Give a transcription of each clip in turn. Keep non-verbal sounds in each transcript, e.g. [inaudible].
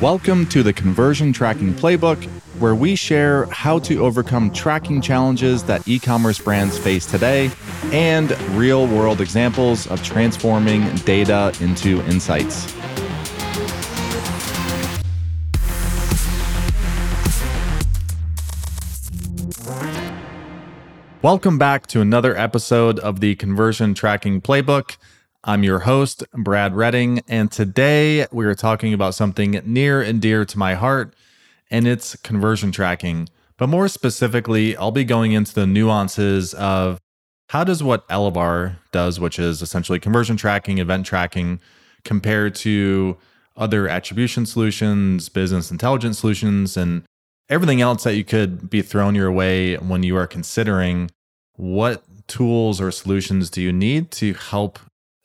Welcome to the Conversion Tracking Playbook, where we share how to overcome tracking challenges that e commerce brands face today and real world examples of transforming data into insights. Welcome back to another episode of the Conversion Tracking Playbook. I'm your host, Brad Redding, and today we are talking about something near and dear to my heart, and it's conversion tracking. But more specifically, I'll be going into the nuances of how does what Elevar does, which is essentially conversion tracking, event tracking, compare to other attribution solutions, business intelligence solutions, and everything else that you could be thrown your way when you are considering what tools or solutions do you need to help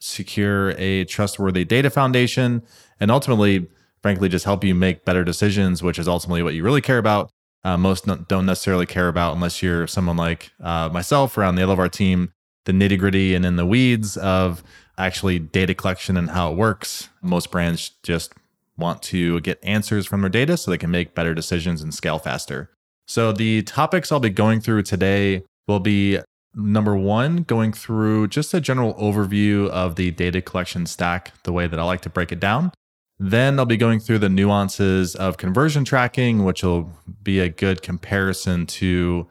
secure a trustworthy data foundation, and ultimately, frankly, just help you make better decisions, which is ultimately what you really care about. Uh, most don't necessarily care about unless you're someone like uh, myself around the Elevar team, the nitty gritty and in the weeds of actually data collection and how it works. Most brands just want to get answers from their data so they can make better decisions and scale faster. So, the topics I'll be going through today will be Number one, going through just a general overview of the data collection stack, the way that I like to break it down. Then I'll be going through the nuances of conversion tracking, which will be a good comparison to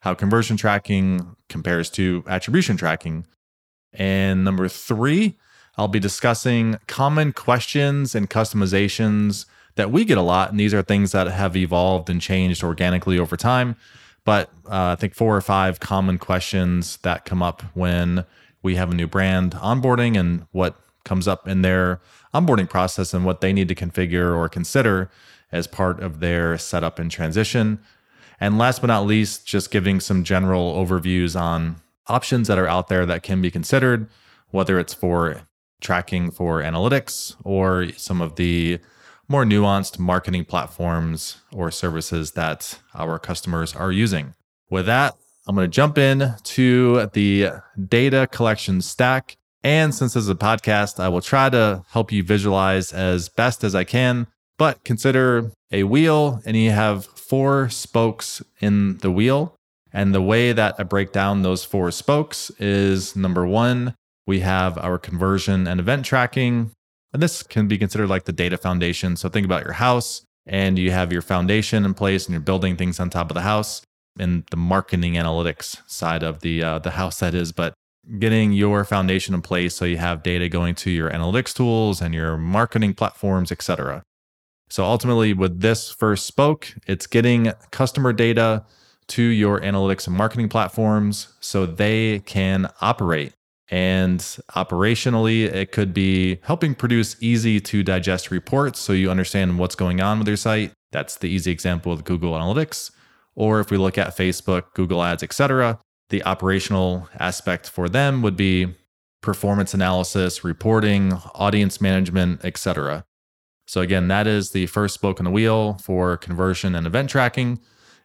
how conversion tracking compares to attribution tracking. And number three, I'll be discussing common questions and customizations that we get a lot. And these are things that have evolved and changed organically over time but uh, I think four or five common questions that come up when we have a new brand onboarding and what comes up in their onboarding process and what they need to configure or consider as part of their setup and transition. And last but not least, just giving some general overviews on options that are out there that can be considered, whether it's for tracking for analytics or some of the more nuanced marketing platforms or services that our customers are using. With that, I'm going to jump in to the data collection stack. And since this is a podcast, I will try to help you visualize as best as I can. But consider a wheel, and you have four spokes in the wheel. And the way that I break down those four spokes is number one, we have our conversion and event tracking. And this can be considered like the data foundation. So think about your house and you have your foundation in place and you're building things on top of the house and the marketing analytics side of the uh, the house that is. But getting your foundation in place so you have data going to your analytics tools and your marketing platforms etc so ultimately with this first spoke it's getting customer data to your analytics and marketing platforms so they can operate and operationally, it could be helping produce easy to digest reports so you understand what's going on with your site. That's the easy example with Google Analytics. Or if we look at Facebook, Google Ads, etc., the operational aspect for them would be performance analysis, reporting, audience management, etc. So again, that is the first spoke in the wheel for conversion and event tracking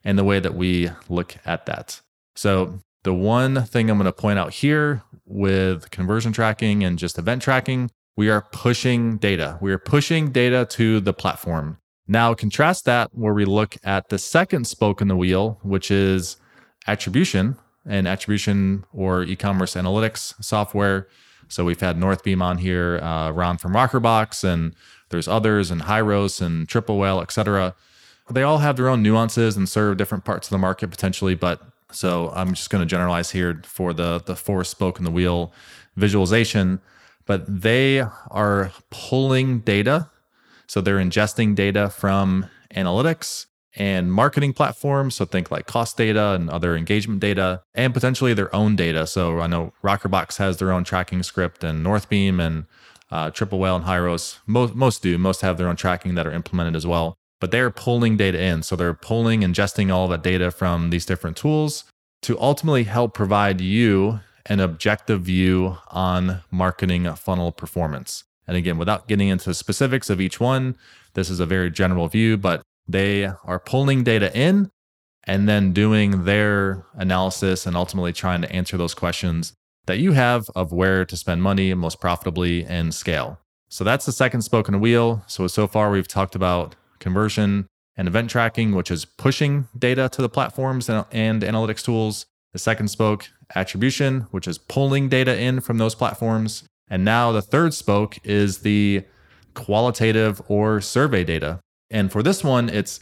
and the way that we look at that. So the one thing I'm going to point out here with conversion tracking and just event tracking, we are pushing data. We are pushing data to the platform. Now, contrast that where we look at the second spoke in the wheel, which is attribution and attribution or e commerce analytics software. So we've had Northbeam on here, uh, Ron from Rockerbox, and there's others, and Hyros and Triple Whale, et cetera. They all have their own nuances and serve different parts of the market potentially, but so I'm just going to generalize here for the the four spoke in the wheel visualization, but they are pulling data. So they're ingesting data from analytics and marketing platforms. So think like cost data and other engagement data and potentially their own data. So I know Rockerbox has their own tracking script and Northbeam and uh, Triple Whale and Hyros. Most, most do. Most have their own tracking that are implemented as well but they're pulling data in. So they're pulling, ingesting all that data from these different tools to ultimately help provide you an objective view on marketing funnel performance. And again, without getting into specifics of each one, this is a very general view, but they are pulling data in and then doing their analysis and ultimately trying to answer those questions that you have of where to spend money most profitably and scale. So that's the second spoken wheel. So, so far we've talked about conversion and event tracking, which is pushing data to the platforms and, and analytics tools. The second spoke, attribution, which is pulling data in from those platforms. And now the third spoke is the qualitative or survey data. And for this one, it's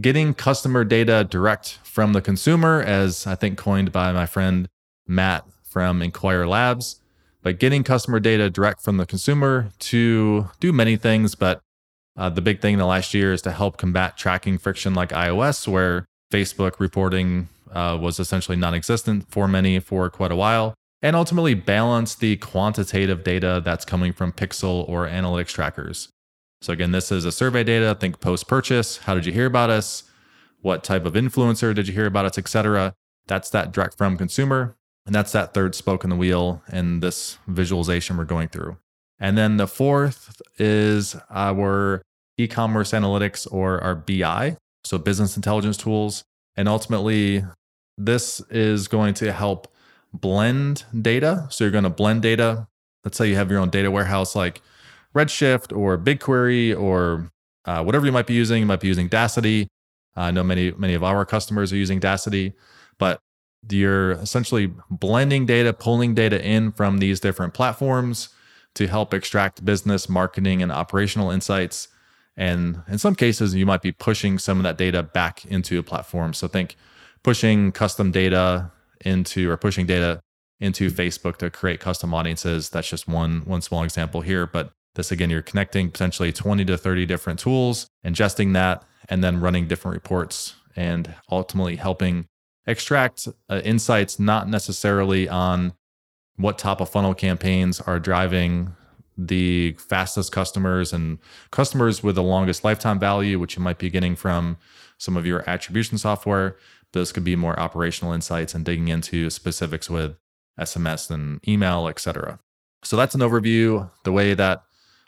getting customer data direct from the consumer, as I think coined by my friend Matt from Enquire Labs. But getting customer data direct from the consumer to do many things, but uh, the big thing in the last year is to help combat tracking friction like iOS, where Facebook reporting uh, was essentially non existent for many for quite a while, and ultimately balance the quantitative data that's coming from Pixel or analytics trackers. So, again, this is a survey data. Think post purchase. How did you hear about us? What type of influencer did you hear about us, etc. That's that direct from consumer. And that's that third spoke in the wheel in this visualization we're going through. And then the fourth is our e commerce analytics or our BI, so business intelligence tools. And ultimately, this is going to help blend data. So you're going to blend data. Let's say you have your own data warehouse like Redshift or BigQuery or uh, whatever you might be using. You might be using Daasity. I know many many of our customers are using Daasity, but you're essentially blending data, pulling data in from these different platforms to help extract business, marketing, and operational insights. And in some cases, you might be pushing some of that data back into a platform. So think pushing custom data into or pushing data into Facebook to create custom audiences. That's just one one small example here, but this again, you're connecting potentially 20 to 30 different tools, ingesting that, and then running different reports and ultimately helping extract uh, insights not necessarily on what top of funnel campaigns are driving the fastest customers and customers with the longest lifetime value, which you might be getting from some of your attribution software. Those could be more operational insights and digging into specifics with SMS and email, etc. So that's an overview. The way that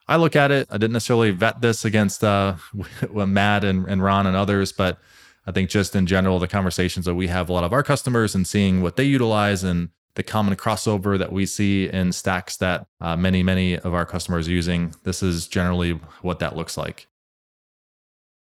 I look at it, I didn't necessarily vet this against uh, [laughs] Matt and, and Ron and others, but I think just in general, the conversations that we have a lot of our customers and seeing what they utilize and the common crossover that we see in stacks that uh, many, many of our customers are using, this is generally what that looks like.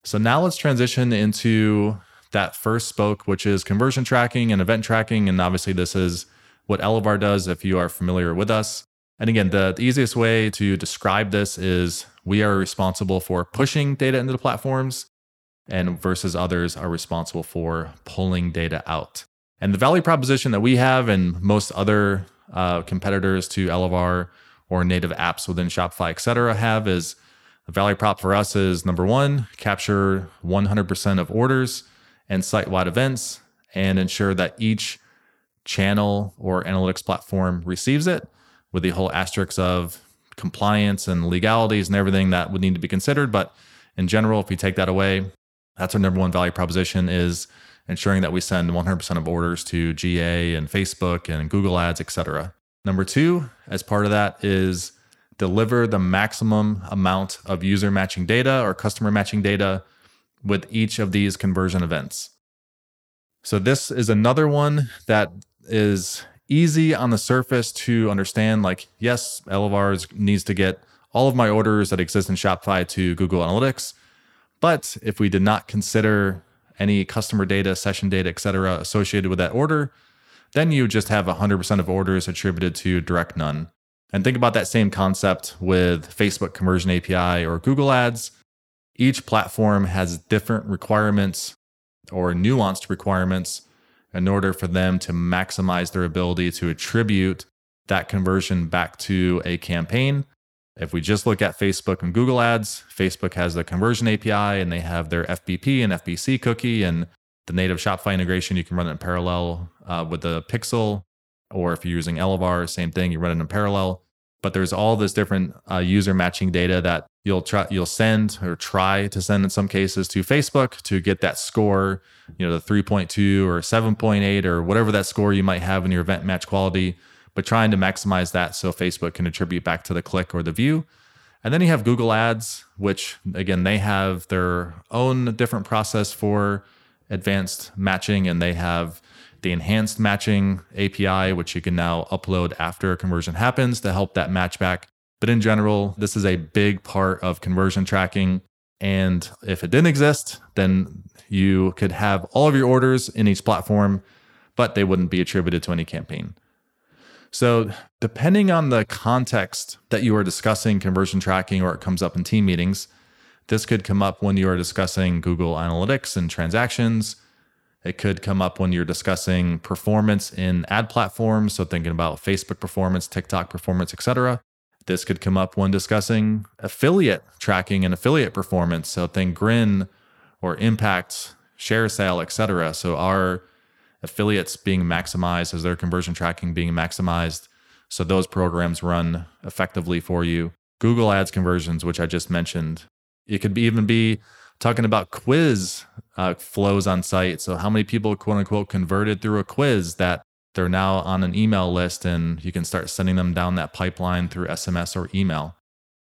So now let's transition into that first spoke, which is conversion tracking and event tracking. And obviously, this is what Elevar does if you are familiar with us. And again, the, the easiest way to describe this is we are responsible for pushing data into the platforms and versus others are responsible for pulling data out. And the value proposition that we have and most other uh, competitors to Elevar or native apps within Shopify, et cetera, have is the value prop for us is number one, capture 100% of orders and site wide events and ensure that each channel or analytics platform receives it with the whole asterisk of compliance and legalities and everything that would need to be considered. But in general, if we take that away, that's our number one value proposition is ensuring that we send 100% of orders to GA and Facebook and Google Ads, etc. Number two, as part of that, is deliver the maximum amount of user matching data or customer matching data with each of these conversion events. So, this is another one that is easy on the surface to understand. Like, yes, Elevar needs to get all of my orders that exist in Shopify to Google Analytics. But if we did not consider any customer data, session data, et cetera, associated with that order, then you just have 100% of orders attributed to direct none. And think about that same concept with Facebook Conversion API or Google Ads. Each platform has different requirements or nuanced requirements in order for them to maximize their ability to attribute that conversion back to a campaign if we just look at Facebook and Google Ads, Facebook has the conversion API and they have their FBP and FBC cookie and the native Shopify integration. You can run it in parallel uh, with the Pixel, or if you're using Elevar, same thing. You run it in parallel. But there's all this different uh, user matching data that you'll try, you'll send or try to send in some cases to Facebook to get that score, you know, the 3.2 or 7.8 or whatever that score you might have in your event match quality but trying to maximize that so Facebook can attribute back to the click or the view. And then you have Google Ads, which again, they have their own different process for advanced matching, and they have the enhanced matching API, which you can now upload after a conversion happens to help that match back. But in general, this is a big part of conversion tracking. And if it didn't exist, then you could have all of your orders in each platform, but they wouldn't be attributed to any campaign. So, depending on the context that you are discussing conversion tracking or it comes up in team meetings, this could come up when you are discussing Google Analytics and transactions. It could come up when you're discussing performance in ad platforms, so thinking about Facebook performance, TikTok performance, etc. This could come up when discussing affiliate tracking and affiliate performance, so think Grin or Impact, ShareASale, etc. So our affiliates being maximized as their conversion tracking being maximized. So those programs run effectively for you. Google Ads conversions, which I just mentioned. It could be, even be talking about quiz uh, flows on site. So how many people, quote unquote, converted through a quiz that they're now on an email list and you can start sending them down that pipeline through SMS or email.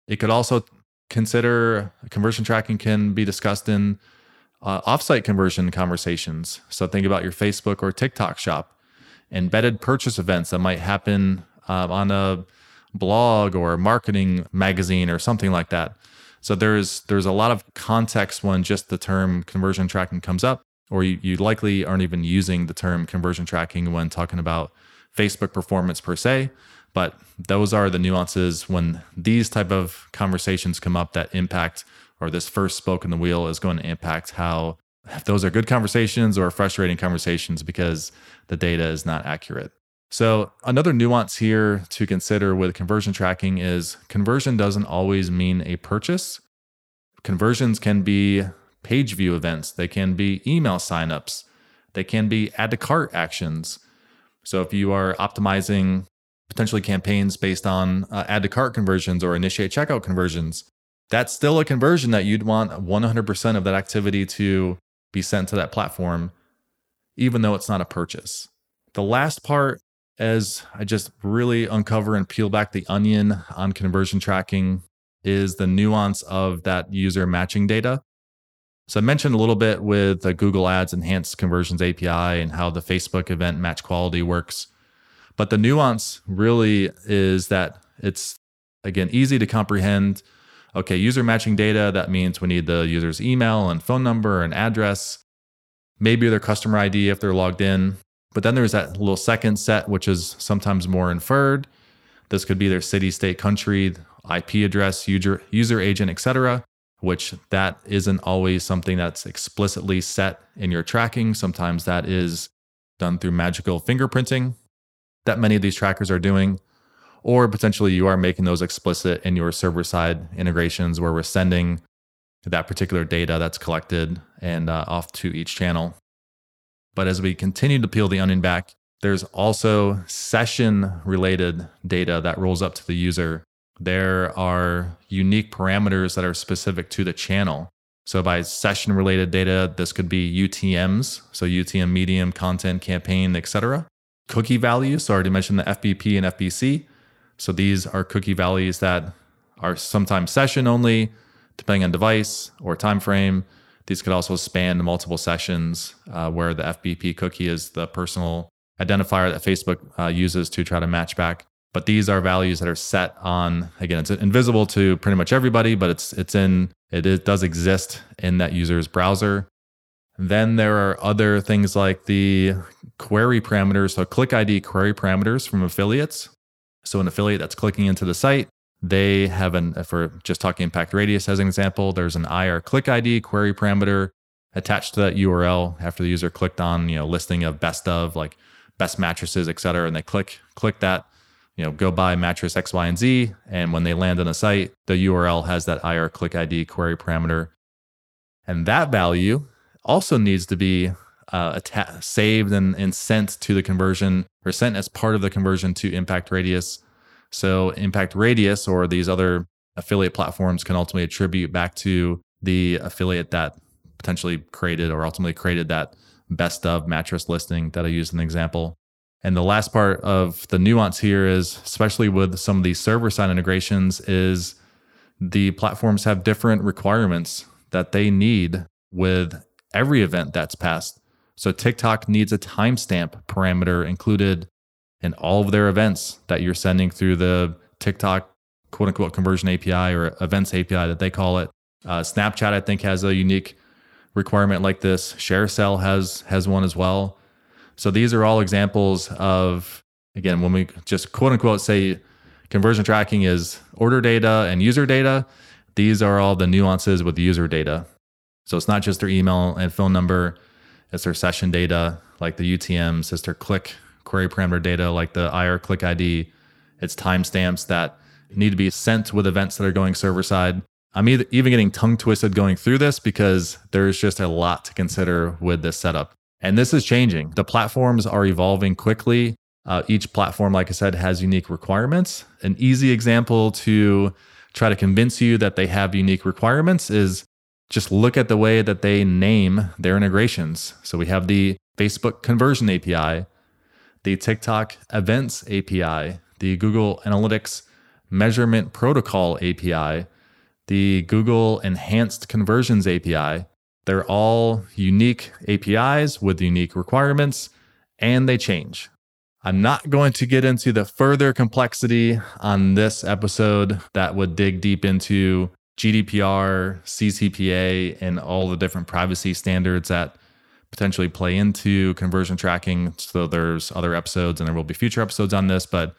It could also consider conversion tracking can be discussed in uh, offsite conversion conversations. So think about your Facebook or TikTok shop, embedded purchase events that might happen uh, on a blog or marketing magazine or something like that. So there's there's a lot of context when just the term conversion tracking comes up, or you, you likely aren't even using the term conversion tracking when talking about Facebook performance per se. But those are the nuances when these type of conversations come up that impact or this first spoke in the wheel is going to impact how if those are good conversations or frustrating conversations because the data is not accurate. So, another nuance here to consider with conversion tracking is conversion doesn't always mean a purchase. Conversions can be page view events, they can be email signups, they can be add to cart actions. So, if you are optimizing potentially campaigns based on uh, add to cart conversions or initiate checkout conversions, that's still a conversion that you'd want 100% of that activity to be sent to that platform, even though it's not a purchase. The last part, as I just really uncover and peel back the onion on conversion tracking, is the nuance of that user matching data. So I mentioned a little bit with the Google Ads Enhanced Conversions API and how the Facebook event match quality works. But the nuance really is that it's, again, easy to comprehend okay, user matching data, that means we need the user's email and phone number and address, maybe their customer ID if they're logged in. But then there's that little second set, which is sometimes more inferred. This could be their city, state, country, IP address, user, user agent, etc., which that isn't always something that's explicitly set in your tracking. Sometimes that is done through magical fingerprinting that many of these trackers are doing or potentially you are making those explicit in your server side integrations where we're sending that particular data that's collected and uh, off to each channel. But as we continue to peel the onion back, there's also session related data that rolls up to the user. There are unique parameters that are specific to the channel. So by session related data, this could be UTMs, so UTM medium, content, campaign, etc. Cookie values, so I already mentioned the FBP and FBC. So these are cookie values that are sometimes session only, depending on device or time frame. These could also span multiple sessions uh, where the FBP cookie is the personal identifier that Facebook uh, uses to try to match back. But these are values that are set on again, it's invisible to pretty much everybody, but it's it's in it, it does exist in that user's browser. Then there are other things like the query parameters, so click ID query parameters from affiliates. So an affiliate that's clicking into the site, they have an, if we're just talking impact radius as an example, there's an IR click ID query parameter attached to that URL after the user clicked on, you know, listing of best of like best mattresses, et cetera. And they click, click that, you know, go buy mattress X, Y, and Z. And when they land on a site, the URL has that IR click ID query parameter. And that value also needs to be uh, atta- saved and, and sent to the conversion or sent as part of the conversion to Impact Radius. So Impact Radius or these other affiliate platforms can ultimately attribute back to the affiliate that potentially created or ultimately created that best of mattress listing that I used an example. And the last part of the nuance here is, especially with some of these server side integrations, is the platforms have different requirements that they need with every event that's passed. So TikTok needs a timestamp parameter included in all of their events that you're sending through the TikTok quote unquote conversion API or events API that they call it. Uh, Snapchat, I think, has a unique requirement like this. ShareCell has has one as well. So these are all examples of again when we just quote unquote say conversion tracking is order data and user data. These are all the nuances with user data. So it's not just their email and phone number, it's their session data like the UTMs, it's their click query parameter data like the IR click ID. It's timestamps that need to be sent with events that are going server side. I'm even getting tongue twisted going through this because there's just a lot to consider with this setup. And this is changing. The platforms are evolving quickly. Uh, each platform, like I said, has unique requirements. An easy example to try to convince you that they have unique requirements is just look at the way that they name their integrations. So we have the Facebook Conversion API, the TikTok Events API, the Google Analytics Measurement Protocol API, the Google Enhanced Conversions API. They're all unique APIs with unique requirements, and they change. I'm not going to get into the further complexity on this episode that would dig deep into GDPR, CCPA, and all the different privacy standards that potentially play into conversion tracking. So there's other episodes and there will be future episodes on this, but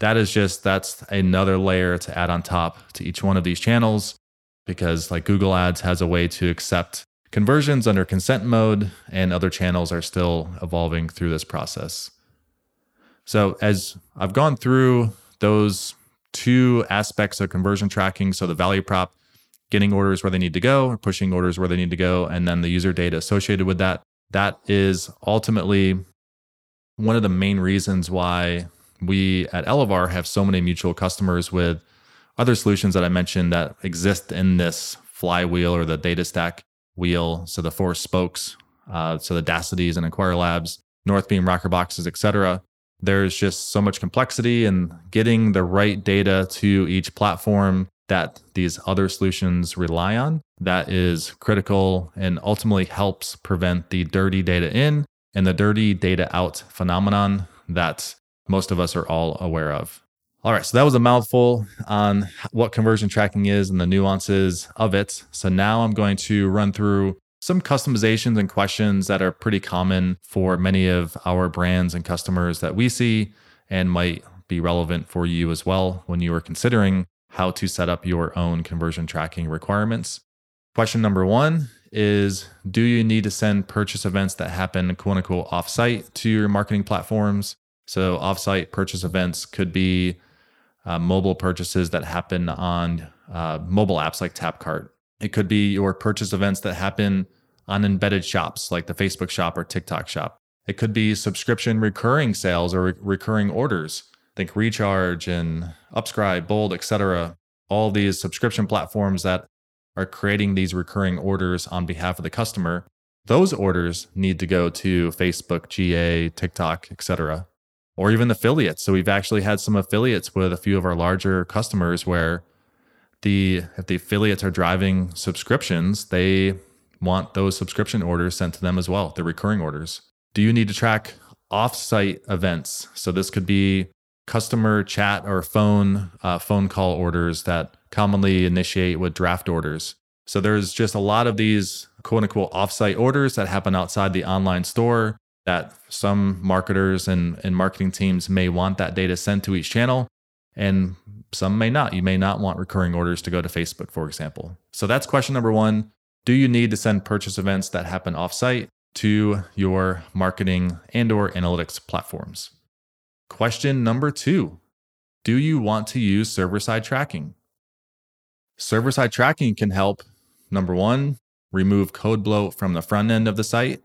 that is just that's another layer to add on top to each one of these channels because like Google Ads has a way to accept conversions under consent mode and other channels are still evolving through this process. So as I've gone through those two aspects of conversion tracking, so the value prop getting orders where they need to go pushing orders where they need to go and then the user data associated with that, that is ultimately one of the main reasons why we at Elevar have so many mutual customers with other solutions that I mentioned that exist in this flywheel or the data stack wheel. So the four spokes, uh, so the Daasities and Enquire Labs, Northbeam, Rockerboxes, etc. There's just so much complexity in getting the right data to each platform that these other solutions rely on. That is critical and ultimately helps prevent the dirty data in and the dirty data out phenomenon that most of us are all aware of. All right, so that was a mouthful on what conversion tracking is and the nuances of it. So now I'm going to run through some customizations and questions that are pretty common for many of our brands and customers that we see and might be relevant for you as well when you are considering how to set up your own conversion tracking requirements. Question number one is Do you need to send purchase events that happen quote unquote offsite to your marketing platforms? So, offsite purchase events could be uh, mobile purchases that happen on uh, mobile apps like Tapcart. It could be your purchase events that happen on embedded shops like the Facebook shop or TikTok shop. It could be subscription recurring sales or re- recurring orders. Think Recharge and Upscribe, Bold, etc. All these subscription platforms that are creating these recurring orders on behalf of the customer. Those orders need to go to Facebook, GA, TikTok, etc or even affiliates. So we've actually had some affiliates with a few of our larger customers where the if the affiliates are driving subscriptions, they want those subscription orders sent to them as well, the recurring orders. Do you need to track offsite events? So this could be customer chat or phone uh, phone call orders that commonly initiate with draft orders. So there's just a lot of these quote unquote offsite orders that happen outside the online store that some marketers and, and marketing teams may want that data sent to each channel and some may not. You may not want recurring orders to go to Facebook, for example. So that's question number one. Do you need to send purchase events that happen offsite to your marketing and or analytics platforms? Question number two. Do you want to use server-side tracking? Server-side tracking can help, number one, remove code bloat from the front end of the site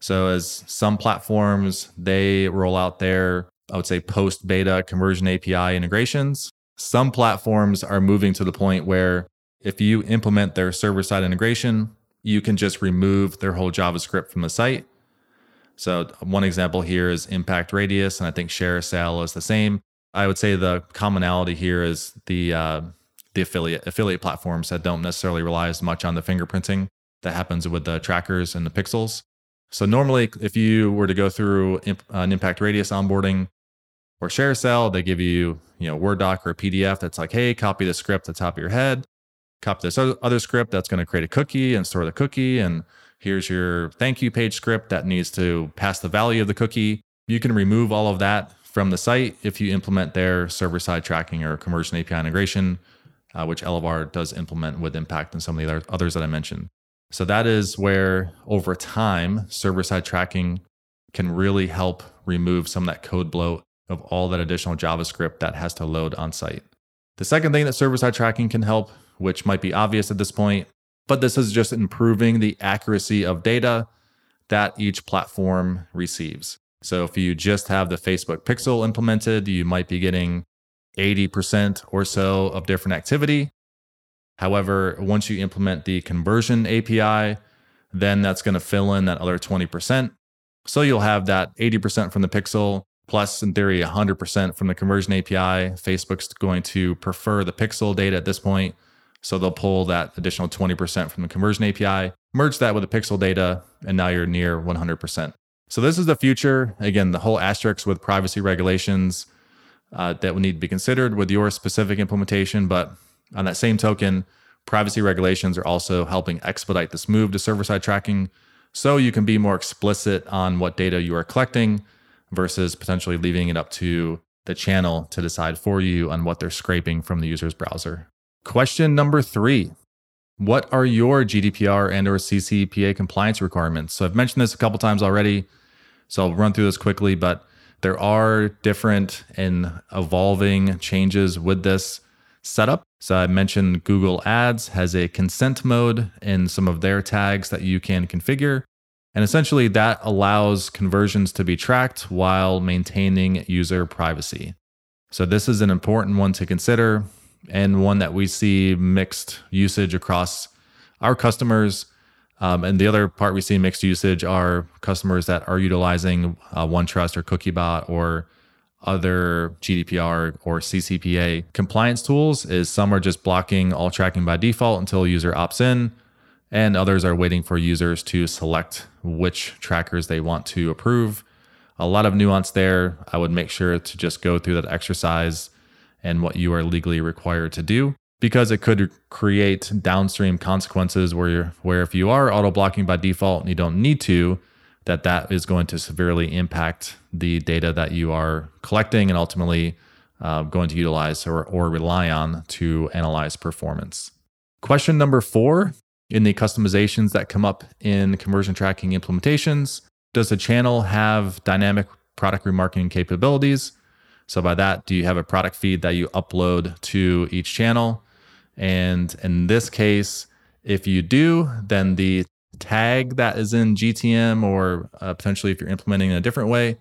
so as some platforms, they roll out their, I would say, post beta conversion API integrations. Some platforms are moving to the point where if you implement their server side integration, you can just remove their whole JavaScript from the site. So one example here is Impact Radius, and I think ShareSale is the same. I would say the commonality here is the uh, the affiliate affiliate platforms that don't necessarily rely as much on the fingerprinting that happens with the trackers and the pixels. So normally, if you were to go through an impact radius onboarding or ShareCell, they give you you know Word doc or a PDF that's like, hey, copy the script at the top of your head, copy this other script that's going to create a cookie and store the cookie. And here's your thank you page script that needs to pass the value of the cookie. You can remove all of that from the site if you implement their server side tracking or conversion API integration, uh, which Elevar does implement with Impact and some of the other, others that I mentioned. So that is where over time, server side tracking can really help remove some of that code bloat of all that additional JavaScript that has to load on site. The second thing that server side tracking can help, which might be obvious at this point, but this is just improving the accuracy of data that each platform receives. So if you just have the Facebook pixel implemented, you might be getting 80% or so of different activity. However, once you implement the conversion API, then that's going to fill in that other 20%. So you'll have that 80% from the pixel, plus in theory 100% from the conversion API. Facebook's going to prefer the pixel data at this point. So they'll pull that additional 20% from the conversion API, merge that with the pixel data, and now you're near 100%. So this is the future. Again, the whole asterisk with privacy regulations uh, that would need to be considered with your specific implementation. But on that same token, privacy regulations are also helping expedite this move to server side tracking so you can be more explicit on what data you are collecting versus potentially leaving it up to the channel to decide for you on what they're scraping from the user's browser. Question number three What are your GDPR and or CCPA compliance requirements? So I've mentioned this a couple times already, so I'll run through this quickly, but there are different and evolving changes with this setup. So I mentioned Google Ads has a consent mode in some of their tags that you can configure. And essentially, that allows conversions to be tracked while maintaining user privacy. So, this is an important one to consider and one that we see mixed usage across our customers. Um, and the other part we see mixed usage are customers that are utilizing uh, OneTrust or CookieBot or other GDPR or CCPA compliance tools. Is some are just blocking all tracking by default until user opts in and others are waiting for users to select which trackers they want to approve. A lot of nuance there. I would make sure to just go through that exercise and what you are legally required to do because it could create downstream consequences where where if you are auto blocking by default and you don't need to that that is going to severely impact the data that you are collecting and ultimately uh, going to utilize or, or rely on to analyze performance. Question number four in the customizations that come up in conversion tracking implementations. Does the channel have dynamic product remarketing capabilities? So, by that, do you have a product feed that you upload to each channel? And in this case, if you do, then the tag that is in GTM, or uh, potentially if you're implementing in a different way,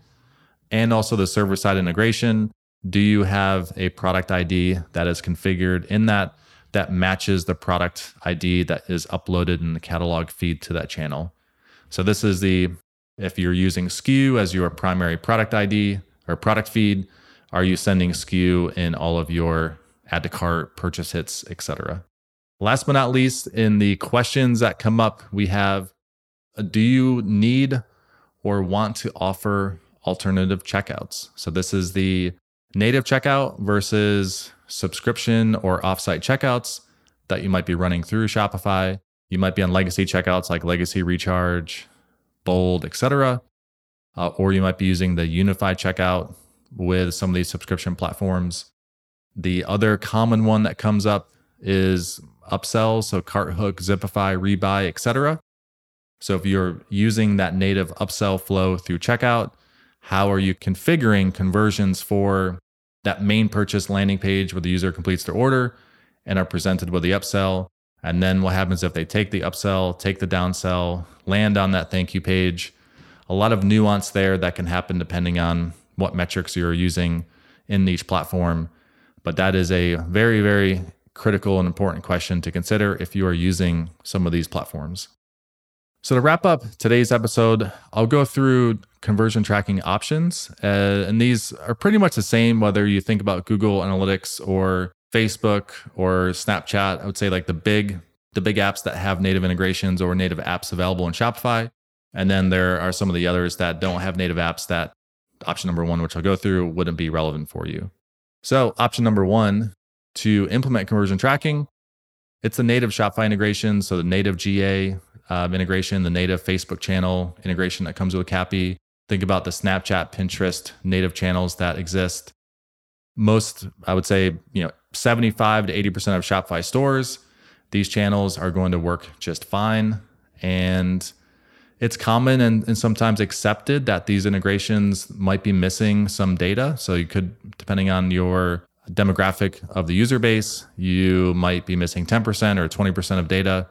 and also the server side integration, do you have a product ID that is configured in that? That matches the product ID that is uploaded in the catalog feed to that channel. So this is the if you're using SKU as your primary product ID or product feed, are you sending SKU in all of your add to cart, purchase hits, etc. Last but not least, in the questions that come up, we have uh, do you need or want to offer alternative checkouts? So this is the native checkout versus subscription or offsite checkouts that you might be running through Shopify. You might be on legacy checkouts like Legacy Recharge, Bold, etc. Uh, or you might be using the unified checkout with some of these subscription platforms. The other common one that comes up is upsells, so Carthook, Zipify, Rebuy, etc. So if you're using that native upsell flow through checkout, how are you configuring conversions for that main purchase landing page where the user completes their order and are presented with the upsell. And then what happens if they take the upsell, take the downsell, land on that thank you page? A lot of nuance there that can happen depending on what metrics you're using in each platform. But that is a very, very critical and important question to consider if you are using some of these platforms. So, to wrap up today's episode, I'll go through conversion tracking options. Uh, and these are pretty much the same whether you think about Google Analytics or Facebook or Snapchat. I would say like the big the big apps that have native integrations or native apps available in Shopify. And then there are some of the others that don't have native apps that option number 1 which I'll go through wouldn't be relevant for you. So, option number 1 to implement conversion tracking it's the native Shopify integration, so the native GA um, integration, the native Facebook channel integration that comes with CAPI. Think about the Snapchat, Pinterest native channels that exist. Most, I would say, you know, 75 to 80% of Shopify stores, these channels are going to work just fine. And it's common and, and sometimes accepted that these integrations might be missing some data. So you could, depending on your demographic of the user base, you might be missing 10% or 20% of data.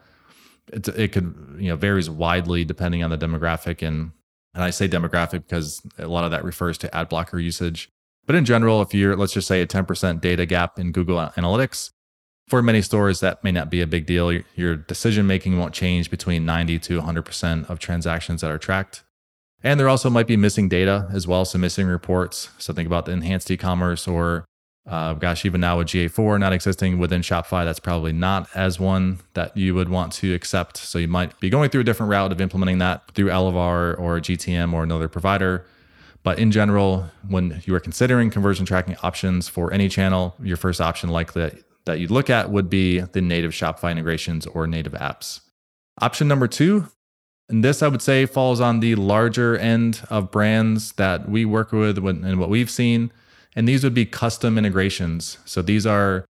It, it could, you know, varies widely depending on the demographic. And, and I say demographic because a lot of that refers to ad blocker usage. But in general, if you're, let's just say a 10% data gap in Google Analytics, for many stores, that may not be a big deal. Your decision making won't change between 90 to 100% of transactions that are tracked. And there also might be missing data as well, some missing reports. So think about the enhanced e commerce or, uh, gosh, even now with GA4 not existing within Shopify, that's probably not as one that you would want to accept. So you might be going through a different route of implementing that through Elevar or GTM or another provider. But in general, when you are considering conversion tracking options for any channel, your first option likely that you'd look at would be the native Shopify integrations or native apps. Option number two, and this I would say falls on the larger end of brands that we work with and what we've seen. And these would be custom integrations. So these are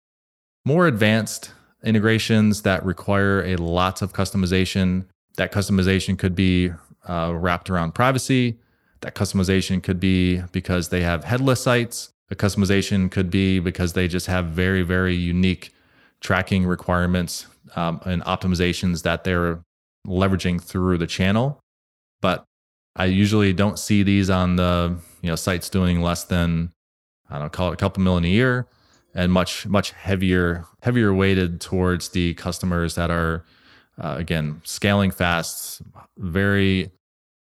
more advanced integrations that require a lot of customization. That customization could be uh, wrapped around privacy. That customization could be because they have headless sites. The customization could be because they just have very, very unique tracking requirements um, and optimizations that they're leveraging through the channel. But I usually don't see these on the you know sites doing less than I don't call it a couple million a year, and much much heavier heavier weighted towards the customers that are uh, again scaling fast, very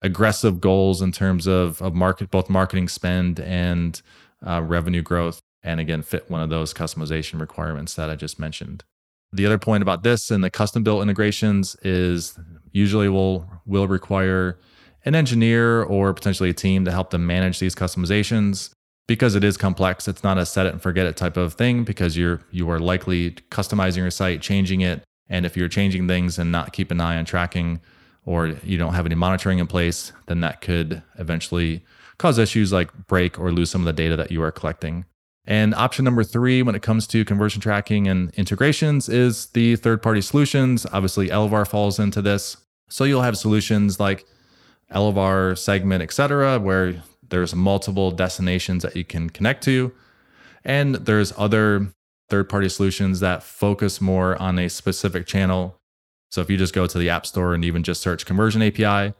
aggressive goals in terms of of market both marketing spend and uh, revenue growth, and again, fit one of those customization requirements that I just mentioned. The other point about this and the custom built integrations is usually will will require an engineer or potentially a team to help them manage these customizations because it is complex. It's not a set it and forget it type of thing because you're you are likely customizing your site, changing it, and if you're changing things and not keep an eye on tracking or you don't have any monitoring in place, then that could eventually cause issues like break or lose some of the data that you are collecting. And option number three, when it comes to conversion tracking and integrations, is the third party solutions. Obviously, Elevar falls into this. So you'll have solutions like Elevar, Segment, etc., where there's multiple destinations that you can connect to. And there's other third party solutions that focus more on a specific channel. So if you just go to the App Store and even just search Conversion API,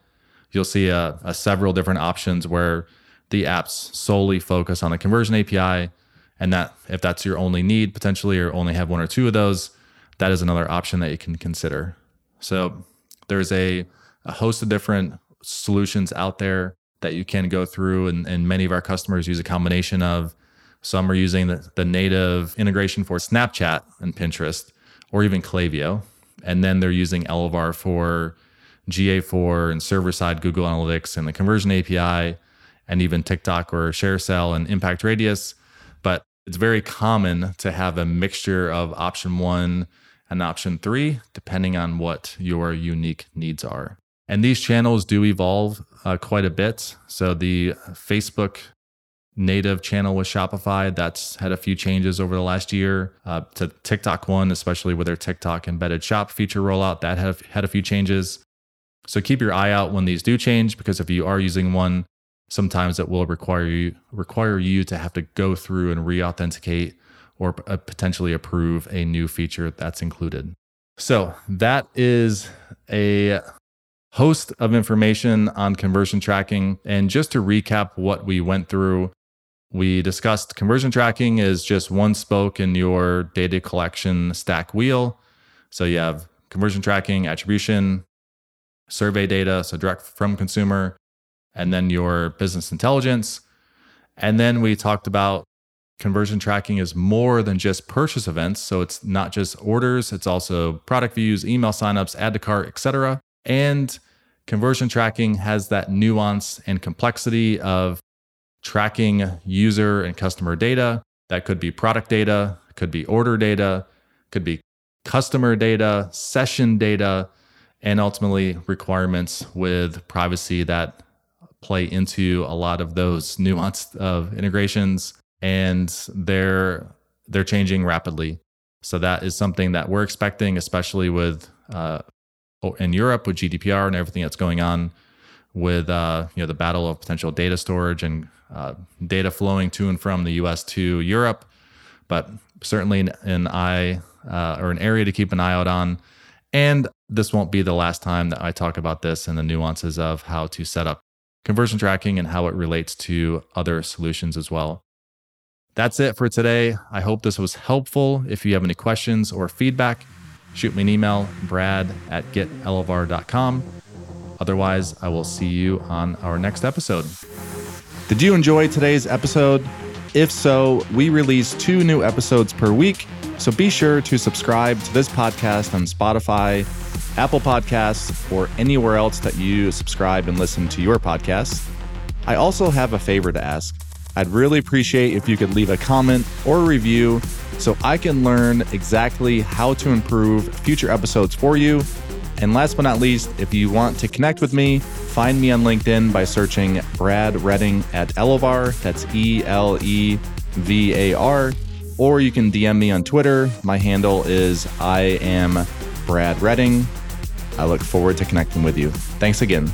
you'll see a, a several different options where the apps solely focus on the conversion API. And that if that's your only need potentially, or only have one or two of those, that is another option that you can consider. So there's a, a host of different solutions out there that you can go through. And, and many of our customers use a combination of some are using the, the native integration for Snapchat and Pinterest, or even Klaviyo. And then they're using Elevar for GA4 and server side Google Analytics and the conversion API and even TikTok or ShareCell and Impact Radius. But it's very common to have a mixture of option one and option three, depending on what your unique needs are. And these channels do evolve uh, quite a bit. So the Facebook native channel with Shopify that's had a few changes over the last year. Uh, to TikTok one, especially with their TikTok embedded shop feature rollout, that have had a few changes. So keep your eye out when these do change because if you are using one, sometimes it will require you require you to have to go through and re-authenticate or uh, potentially approve a new feature that's included. So that is a host of information on conversion tracking. And just to recap what we went through, we discussed conversion tracking is just one spoke in your data collection stack wheel. So you have conversion tracking, attribution, survey data, so direct from consumer, and then your business intelligence. And then we talked about conversion tracking is more than just purchase events. So it's not just orders, it's also product views, email signups, add to cart, etc. And conversion tracking has that nuance and complexity of tracking user and customer data. That could be product data, could be order data, could be customer data, session data, and ultimately requirements with privacy that play into a lot of those [laughs] nuanced of integrations and they're they're changing rapidly so that is something that we're expecting especially with uh, in europe with gdpr and everything that's going on with uh, you know the battle of potential data storage and uh, data flowing to and from the us to europe but certainly an, an eye uh, or an area to keep an eye out on and this won't be the last time that i talk about this and the nuances of how to set up conversion tracking and how it relates to other solutions as well. That's it for today. I hope this was helpful. If you have any questions or feedback, shoot me an email, brad at getelevar.com. Otherwise, I will see you on our next episode. Did you enjoy today's episode? If so, we release two new episodes per week, so be sure to subscribe to this podcast on Spotify, Apple Podcasts, or anywhere else that you subscribe and listen to your podcasts. I also have a favor to ask. I'd really appreciate if you could leave a comment or a review so I can learn exactly how to improve future episodes for you. And last but not least, if you want to connect with me, find me on LinkedIn by searching Brad Redding at Elevar. That's E L E V A R. Or you can DM me on Twitter. My handle is I am Brad Redding. I look forward to connecting with you. Thanks again.